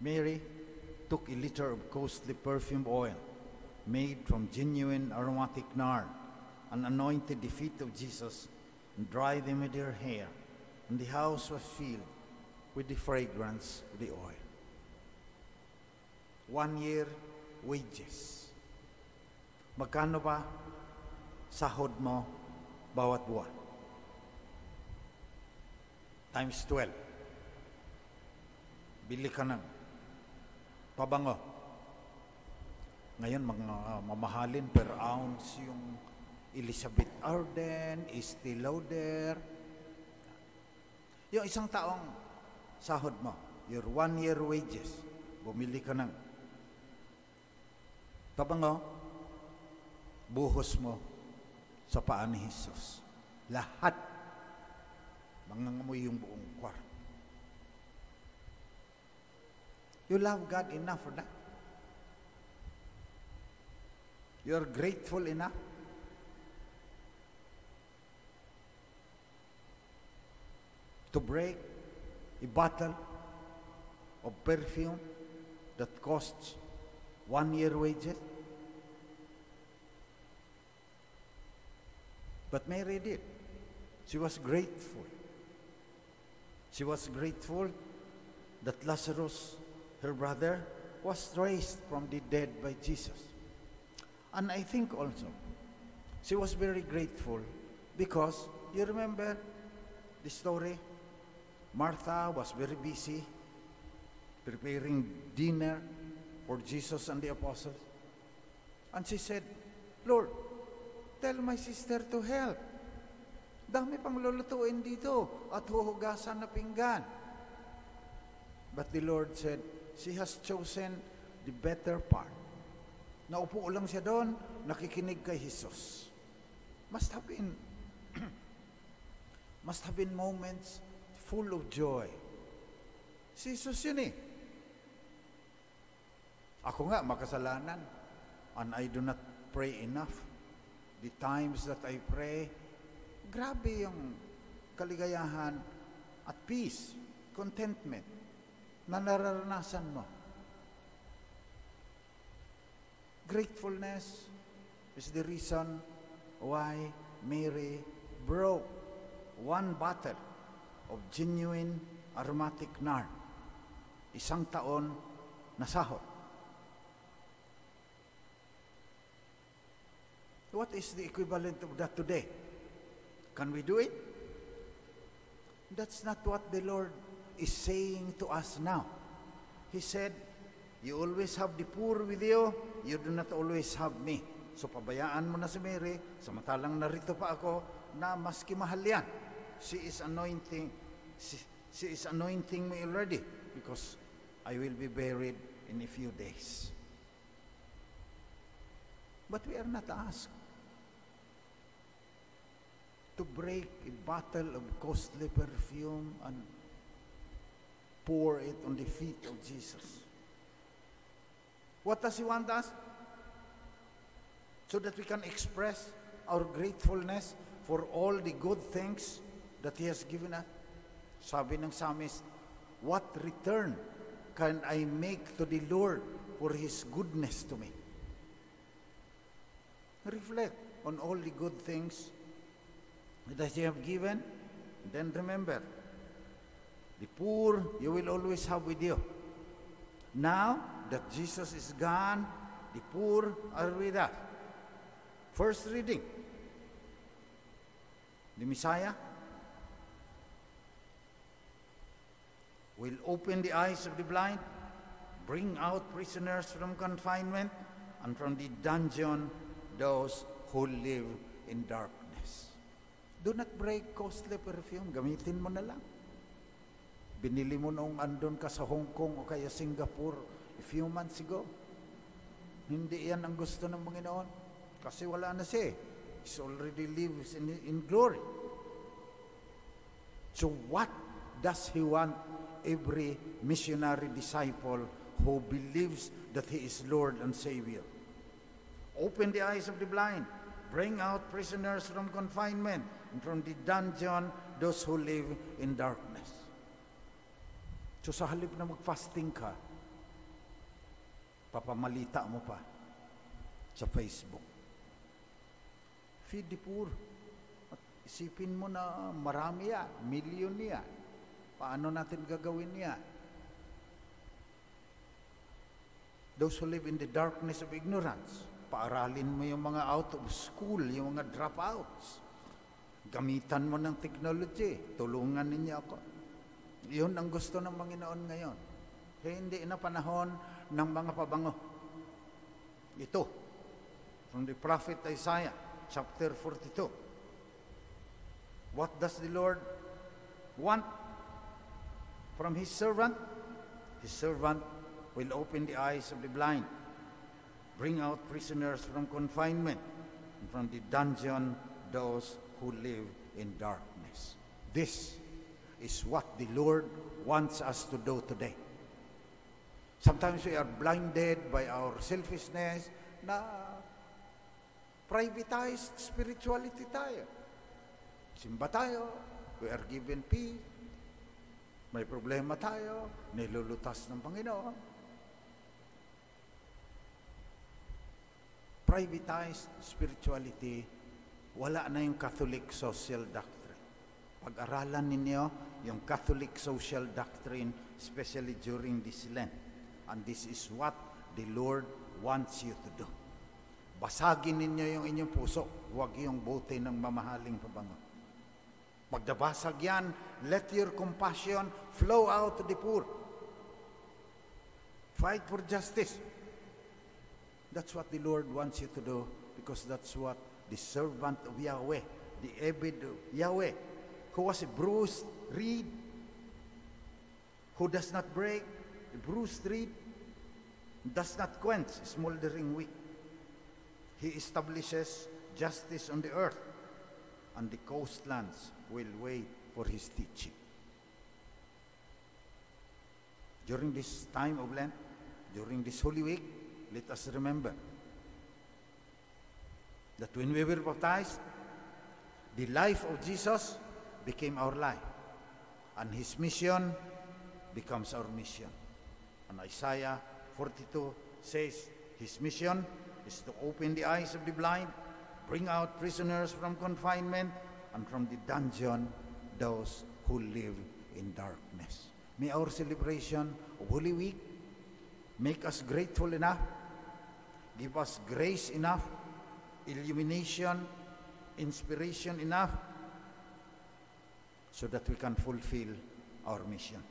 Mary took a liter of costly perfume oil made from genuine aromatic nard and anointed the feet of Jesus and dried them with her hair. And the house was filled with the fragrance of the oil. One year wages. Magkano ba sahod mo bawat buwan? Times 12. Bili ka ng pabango. Ngayon, mga uh, mamahalin per ounce yung Elizabeth Arden, Estee Lauder. Yung isang taong sahod mo, your one year wages, bumili ka ng pabango, buhos mo sa paa ni Jesus. Lahat mangangamoy yung buong kwarto. You love God enough for that. You're grateful enough. To break a bottle of perfume that costs one year wages. But Mary did. She was grateful. She was grateful that Lazarus, her brother, was raised from the dead by Jesus. And I think also, she was very grateful because you remember the story? Martha was very busy preparing dinner for Jesus and the apostles. And she said, Lord, tell my sister to help. Dami pang lulutuin dito at huhugasan na pinggan. But the Lord said, she has chosen the better part. Naupo lang siya doon, nakikinig kay Jesus. Must have been, must have been moments full of joy. Si Jesus yun eh. Ako nga, makasalanan. And I do not pray enough. The times that I pray, grabe yung kaligayahan at peace, contentment na nararanasan mo. Gratefulness is the reason why Mary broke one bottle of genuine aromatic nard. Isang taon na sahod. What is the equivalent of that today? Can we do it? That's not what the Lord is saying to us now. He said, You always have the poor with you, you do not always have me. So pabayaan mo na si Mary, samantalang narito pa ako, na maski mahal yan. She is anointing, she, she is anointing me already because I will be buried in a few days. But we are not asked to break a bottle of costly perfume and pour it on the feet of Jesus. What does He want us? So that we can express our gratefulness for all the good things that He has given us. Sabi ng psalmist, what return can I make to the Lord for His goodness to me? Reflect on all the good things that you have given. Then remember, the poor you will always have with you. Now that Jesus is gone, the poor are with us. First reading. The Messiah will open the eyes of the blind, bring out prisoners from confinement, and from the dungeon those who live in darkness. Do not break costly perfume. Gamitin mo na lang. Binili mo noong andon ka sa Hong Kong o kaya Singapore a few months ago. Hindi yan ang gusto ng Panginoon. Kasi wala na siya. He already lives in, in glory. So what does He want every missionary disciple who believes that He is Lord and Savior? Open the eyes of the blind. Bring out prisoners from confinement and from the dungeon those who live in darkness. So sa halip na mag-fasting ka, papamalita mo pa sa Facebook. Feed the poor. At isipin mo na marami yan, milyon yan. Paano natin gagawin yan? Those who live in the darkness of ignorance, paaralin mo yung mga out of school, yung mga dropouts. Gamitan mo ng technology. Tulungan ninyo ako. Yun ang gusto ng Panginoon ngayon. Hindi na panahon ng mga pabango. Ito, from the prophet Isaiah, chapter 42. What does the Lord want from His servant? His servant will open the eyes of the blind, bring out prisoners from confinement, and from the dungeon those who live in darkness. This is what the Lord wants us to do today. Sometimes we are blinded by our selfishness na privatized spirituality tayo. Simba tayo, we are given peace, may problema tayo, nilulutas ng Panginoon. Privatized spirituality, wala na yung Catholic social doctrine. Pag-aralan ninyo yung Catholic social doctrine, especially during this Lent. And this is what the Lord wants you to do. Basagin ninyo yung inyong puso, huwag yung bote ng mamahaling pabango. Pag nabasag yan, let your compassion flow out to the poor. Fight for justice. That's what the Lord wants you to do because that's what the servant of Yahweh, the Ebed of Yahweh, who was a bruised reed, who does not break, a bruised reed, does not quench smoldering wick. He establishes justice on the earth, and the coastlands will wait for his teaching. During this time of Lent, during this Holy Week, let us remember that when we were baptized, the life of Jesus became our life, and his mission becomes our mission. And Isaiah 42 says his mission is to open the eyes of the blind, bring out prisoners from confinement, and from the dungeon those who live in darkness. May our celebration of Holy Week make us grateful enough, give us grace enough, illumination, inspiration enough, so that we can fulfill our mission.